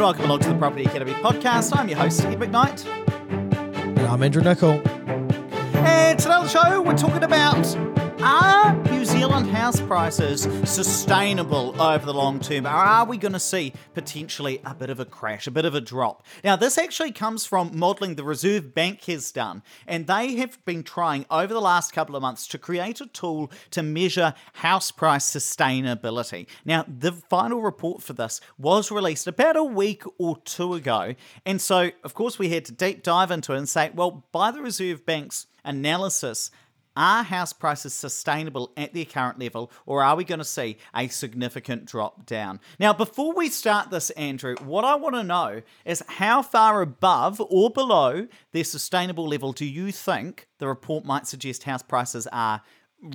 and welcome along to the Property Academy podcast. I'm your host, Ed McKnight. And I'm Andrew Nicol. And today on the show, we're talking about are New Zealand house prices sustainable over the long term? Are we going to see potentially a bit of a crash, a bit of a drop? Now, this actually comes from modelling the Reserve Bank has done, and they have been trying over the last couple of months to create a tool to measure house price sustainability. Now, the final report for this was released about a week or two ago, and so, of course, we had to deep dive into it and say, well, by the Reserve Bank's analysis, are house prices sustainable at their current level, or are we going to see a significant drop down? Now, before we start this, Andrew, what I want to know is how far above or below their sustainable level do you think the report might suggest house prices are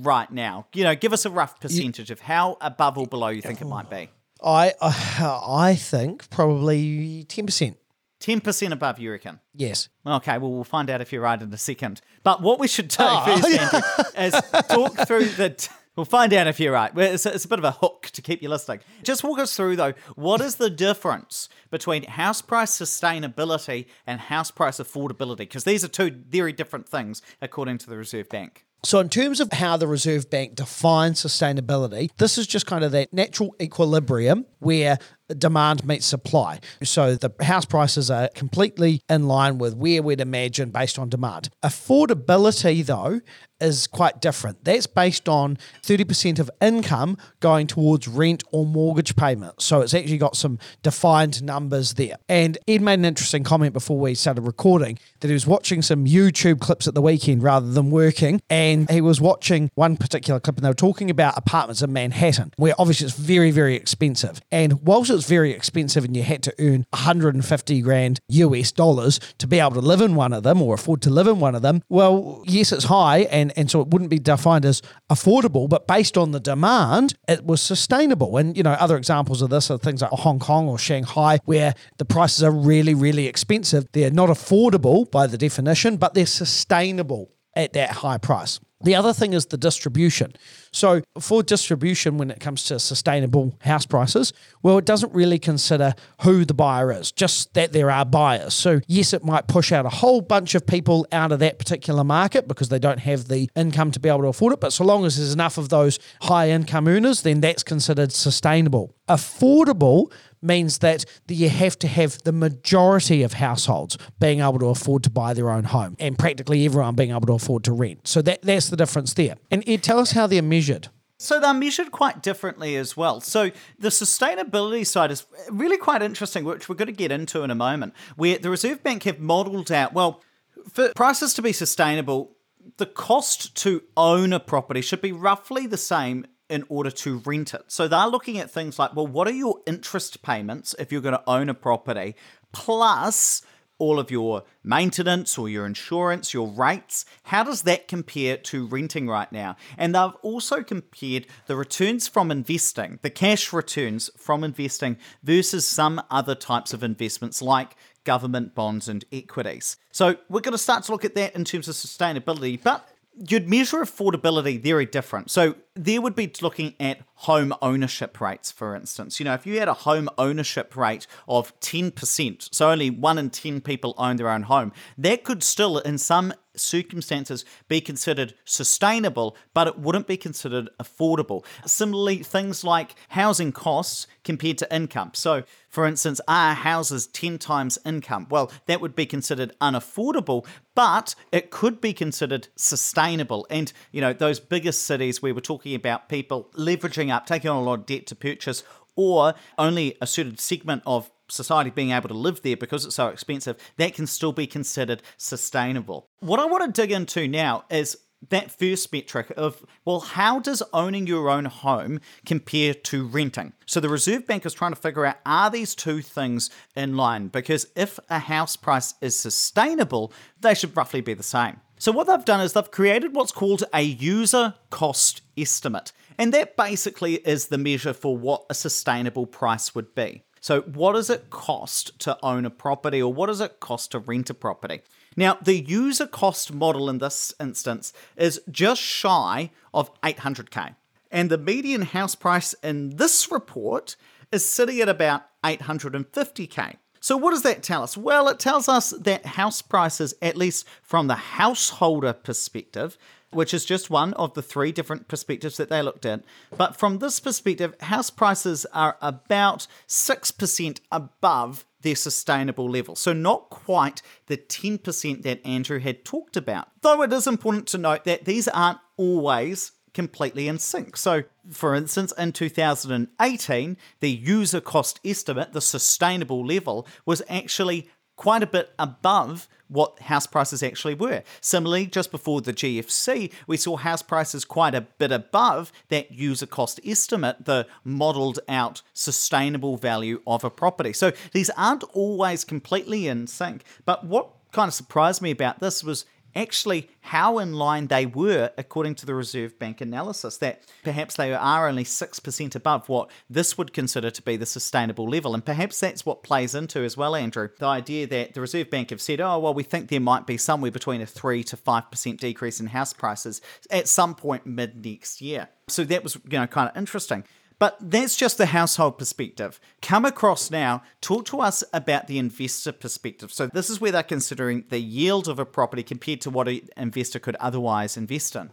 right now? You know, give us a rough percentage of how above or below you think it might be. I I think probably ten percent. 10% above, you reckon? Yes. Okay, well, we'll find out if you're right in a second. But what we should do oh. first, Andrew, is talk through the. T- we'll find out if you're right. It's a, it's a bit of a hook to keep you listening. Just walk us through, though, what is the difference between house price sustainability and house price affordability? Because these are two very different things, according to the Reserve Bank. So, in terms of how the Reserve Bank defines sustainability, this is just kind of that natural equilibrium where demand meets supply. So the house prices are completely in line with where we'd imagine based on demand. Affordability, though, is quite different. That's based on 30% of income going towards rent or mortgage payment. So it's actually got some defined numbers there. And Ed made an interesting comment before we started recording that he was watching some YouTube clips at the weekend rather than working. And he was watching one particular clip and they were talking about apartments in Manhattan, where obviously it's very, very expensive. And whilst it's very expensive and you had to earn 150 grand US dollars to be able to live in one of them or afford to live in one of them, well, yes, it's high and, and so it wouldn't be defined as affordable, but based on the demand, it was sustainable. And, you know, other examples of this are things like Hong Kong or Shanghai, where the prices are really, really expensive. They're not affordable by the definition, but they're sustainable at that high price. The other thing is the distribution. So, for distribution, when it comes to sustainable house prices, well, it doesn't really consider who the buyer is, just that there are buyers. So, yes, it might push out a whole bunch of people out of that particular market because they don't have the income to be able to afford it. But so long as there's enough of those high income earners, then that's considered sustainable. Affordable means that you have to have the majority of households being able to afford to buy their own home and practically everyone being able to afford to rent. So that, that's the difference there. And Ed, tell us how they're measured. So they're measured quite differently as well. So the sustainability side is really quite interesting, which we're going to get into in a moment, where the Reserve Bank have modelled out, well, for prices to be sustainable, the cost to own a property should be roughly the same in order to rent it. So they're looking at things like, well, what are your interest payments if you're going to own a property, plus all of your maintenance or your insurance, your rates, how does that compare to renting right now? And they've also compared the returns from investing, the cash returns from investing versus some other types of investments like government bonds and equities. So we're going to start to look at that in terms of sustainability, but you'd measure affordability very different. So there would be looking at home ownership rates, for instance. You know, if you had a home ownership rate of 10%, so only one in 10 people own their own home, that could still, in some circumstances, be considered sustainable, but it wouldn't be considered affordable. Similarly, things like housing costs compared to income. So, for instance, are houses 10 times income? Well, that would be considered unaffordable, but it could be considered sustainable. And, you know, those biggest cities we were talking talking about people leveraging up, taking on a lot of debt to purchase, or only a certain segment of society being able to live there because it's so expensive, that can still be considered sustainable. What I want to dig into now is that first metric of, well, how does owning your own home compare to renting? So the Reserve Bank is trying to figure out are these two things in line? Because if a house price is sustainable, they should roughly be the same. So, what they've done is they've created what's called a user cost estimate. And that basically is the measure for what a sustainable price would be. So, what does it cost to own a property or what does it cost to rent a property? Now, the user cost model in this instance is just shy of 800k. And the median house price in this report is sitting at about 850k. So, what does that tell us? Well, it tells us that house prices, at least from the householder perspective, which is just one of the three different perspectives that they looked at. But from this perspective, house prices are about 6% above their sustainable level. So, not quite the 10% that Andrew had talked about. Though it is important to note that these aren't always completely in sync. So, for instance, in 2018, the user cost estimate, the sustainable level, was actually quite a bit above what house prices actually were. Similarly, just before the GFC, we saw house prices quite a bit above that user cost estimate, the modeled out sustainable value of a property. So these aren't always completely in sync. But what kind of surprised me about this was actually how in line they were according to the Reserve Bank analysis, that perhaps they are only 6% above what this would consider to be the sustainable level. And perhaps that's what plays into as well, Andrew, the idea that the Reserve Bank have said, oh, well, we think there might be somewhere between a 3 to 5% decrease in house prices at some point mid next year. So that was, you know, kind of interesting. But that's just the household perspective. Come across now, talk to us about the investor perspective. So, this is where they're considering the yield of a property compared to what an investor could otherwise invest in.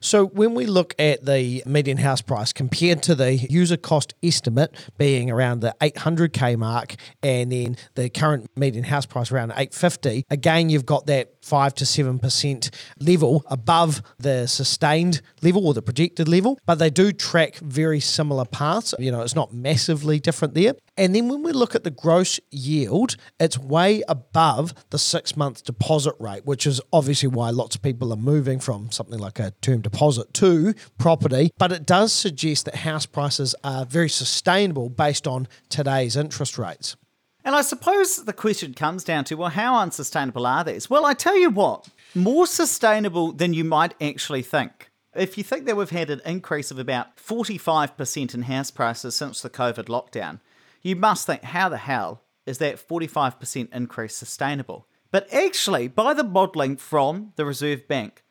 So when we look at the median house price compared to the user cost estimate being around the 800k mark and then the current median house price around 850, again you've got that 5 to 7% level above the sustained level or the projected level, but they do track very similar paths. You know, it's not massively different there. And then when we look at the gross yield, it's way above the 6-month deposit rate, which is obviously why lots of people are moving from something like a term deposit to property, but it does suggest that house prices are very sustainable based on today's interest rates. And I suppose the question comes down to well, how unsustainable are these? Well, I tell you what, more sustainable than you might actually think. If you think that we've had an increase of about 45% in house prices since the COVID lockdown, you must think, how the hell is that 45% increase sustainable? But actually, by the modelling from the Reserve Bank,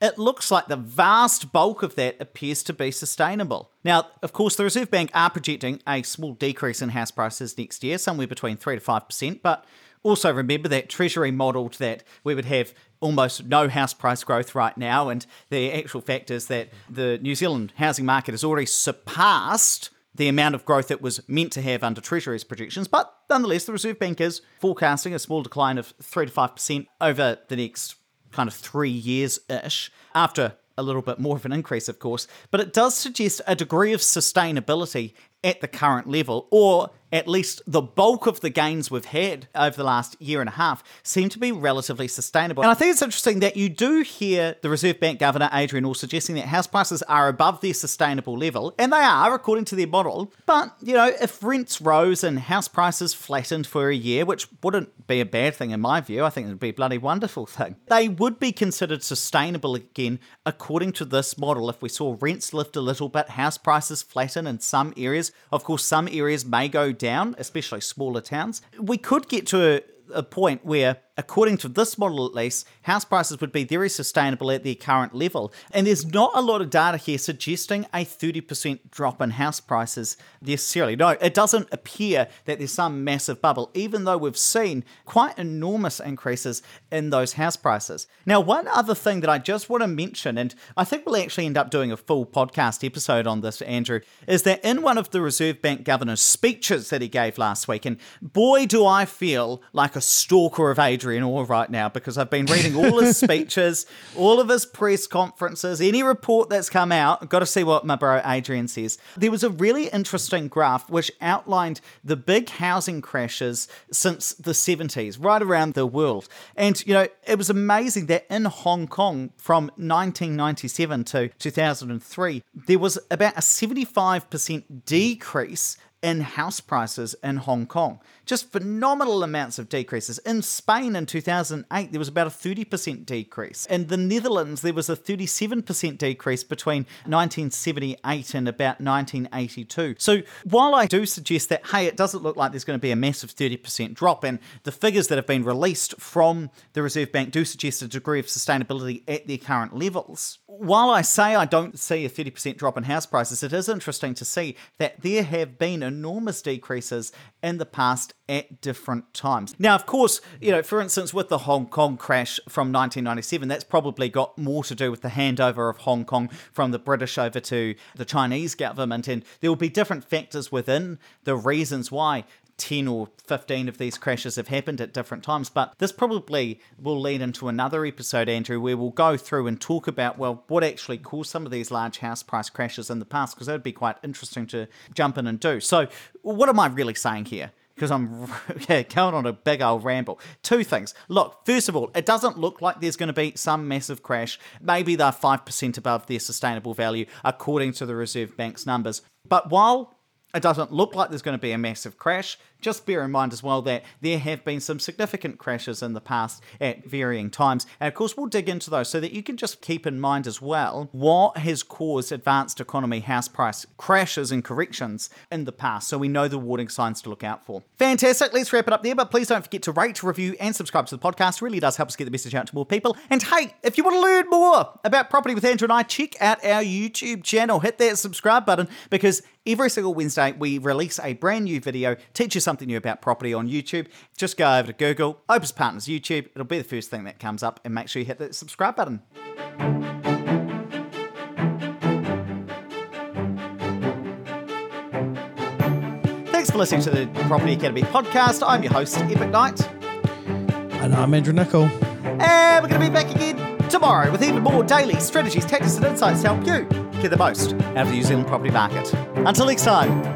it looks like the vast bulk of that appears to be sustainable. Now, of course, the Reserve Bank are projecting a small decrease in house prices next year, somewhere between 3 to 5%, but also remember that Treasury modelled that we would have almost no house price growth right now, and the actual fact is that the New Zealand housing market has already surpassed the amount of growth it was meant to have under Treasury's projections. But nonetheless, the Reserve Bank is forecasting a small decline of 3 to 5% over the next kind of three years ish, after a little bit more of an increase, of course. But it does suggest a degree of sustainability at the current level, or at least the bulk of the gains we've had over the last year and a half seem to be relatively sustainable. And I think it's interesting that you do hear the Reserve Bank Governor Adrian Orr suggesting that house prices are above their sustainable level, and they are according to their model. But, you know, if rents rose and house prices flattened for a year, which wouldn't be a bad thing in my view, I think it would be a bloody wonderful thing, they would be considered sustainable again according to this model. If we saw rents lift a little bit, house prices flatten in some areas, of course, some areas may go down, especially smaller towns. We could get to a, a point where according to this model at least, house prices would be very sustainable at their current level. And there's not a lot of data here suggesting a 30% drop in house prices necessarily. No, it doesn't appear that there's some massive bubble, even though we've seen quite enormous increases in those house prices. Now, one other thing that I just want to mention, and I think we'll actually end up doing a full podcast episode on this, Andrew, is that in one of the Reserve Bank governor's speeches that he gave last week, and boy, do I feel like a stalker of Adrian Orr right now because I've been reading all his speeches, all of his press conferences, any report that's come out. Got to see what my bro Adrian says. There was a really interesting graph which outlined the big housing crashes since the 70s, right around the world. And, you know, it was amazing that in Hong Kong from 1997 to 2003, there was about a 75% decrease in house prices in Hong Kong. Just phenomenal amounts of decreases. In Spain in 2008, there was about a 30% decrease. In the Netherlands, there was a 37% decrease between 1978 and about 1982. So while I do suggest that, hey, it doesn't look like there's going to be a massive 30% drop, and the figures that have been released from the Reserve Bank do suggest a degree of sustainability at their current levels, while I say I don't see a 30% drop in house prices, it is interesting to see that there have been enormous decreases in the past at different times. Now, of course, you know, for instance, with the Hong Kong crash from 1997, that's probably got more to do with the handover of Hong Kong from the British over to the Chinese government, and there will be different factors within the reasons why 10 or 15 of these crashes have happened at different times. But this probably will lead into another episode, Andrew, where we'll go through and talk about, well, what actually caused some of these large house price crashes in the past, because that would be quite interesting to jump in and do. So, what am I really saying here? Because I'm yeah, going on a big old ramble. Two things. Look, first of all, it doesn't look like there's going to be some massive crash. Maybe they're 5% above their sustainable value, according to the Reserve Bank's numbers. But while it doesn't look like there's going to be a massive crash. Just bear in mind as well that there have been some significant crashes in the past at varying times. And of course, we'll dig into those so that you can just keep in mind as well what has caused advanced economy house price crashes and corrections in the past so we know the warning signs to look out for. Fantastic. Let's wrap it up there. But please don't forget to rate, review, and subscribe to the podcast. It really does help us get the message out to more people. And hey, if you want to learn more about property with Andrew and I, check out our YouTube channel. Hit that subscribe button because every single Wednesday we release a brand new video, teach you something new about property on YouTube. Just go over to Google, Opes Partners YouTube. It'll be the first thing that comes up, and make sure you hit the subscribe button. Thanks for listening to the Property Academy podcast. I'm your host, Ed McKnight. And I'm Andrew Nicol. And we're going to be back again tomorrow with even more daily strategies, tactics, and insights to help you get the most out of the New Zealand property market. Until next time.